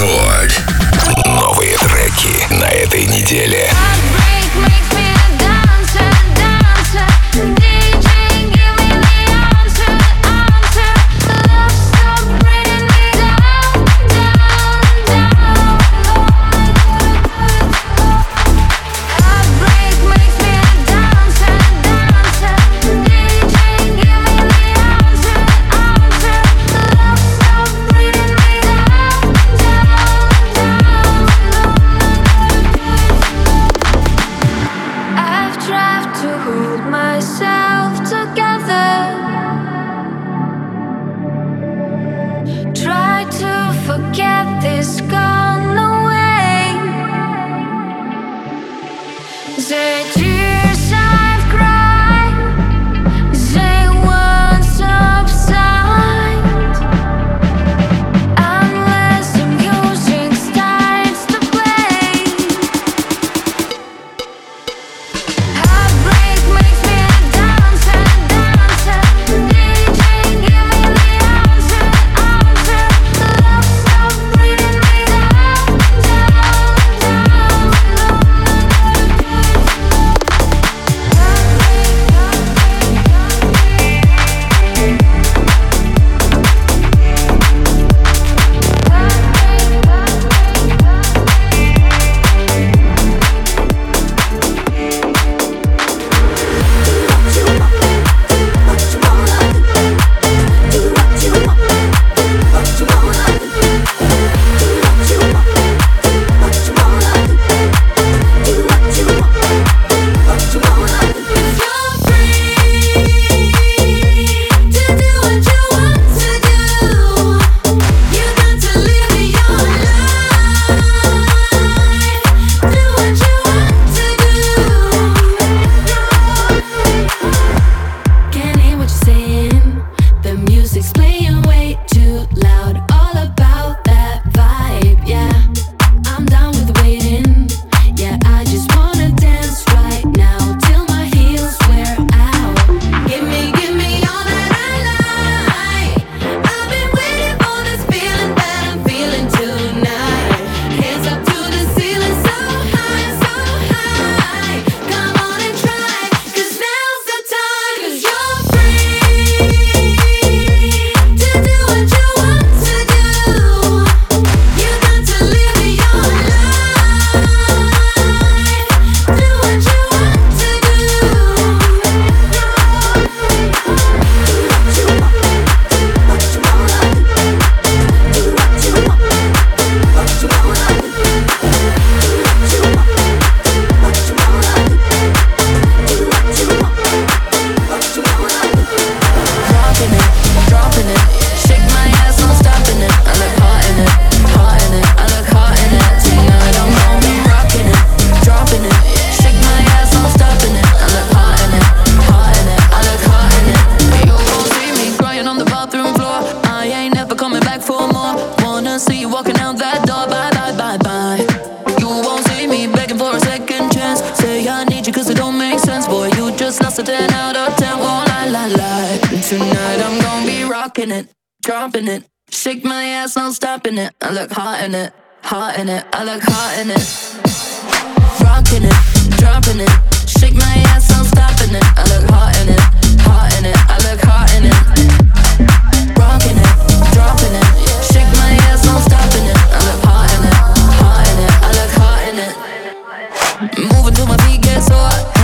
Рекорд. Новые треки на этой неделе. Break, break. hold myself together. rocking it, dropping it. Shake my ass, no stopping it. I look hot in it, hot in it. I look hot in it. Rocking it, dropping it. Shake my ass, no stopping it. I look hot in it, hot in it. I look hot in it. Rocking it, dropping it. Shake my ass, no stopping it. I look hot in it, hot in it. I look hot in it. Moving to my beat, get so hot.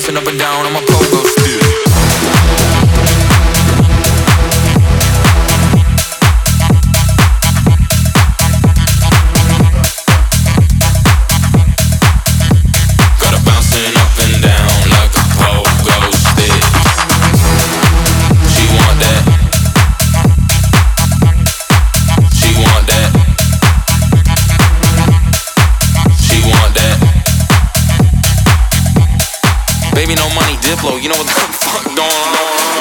Jumping up and down on my pogo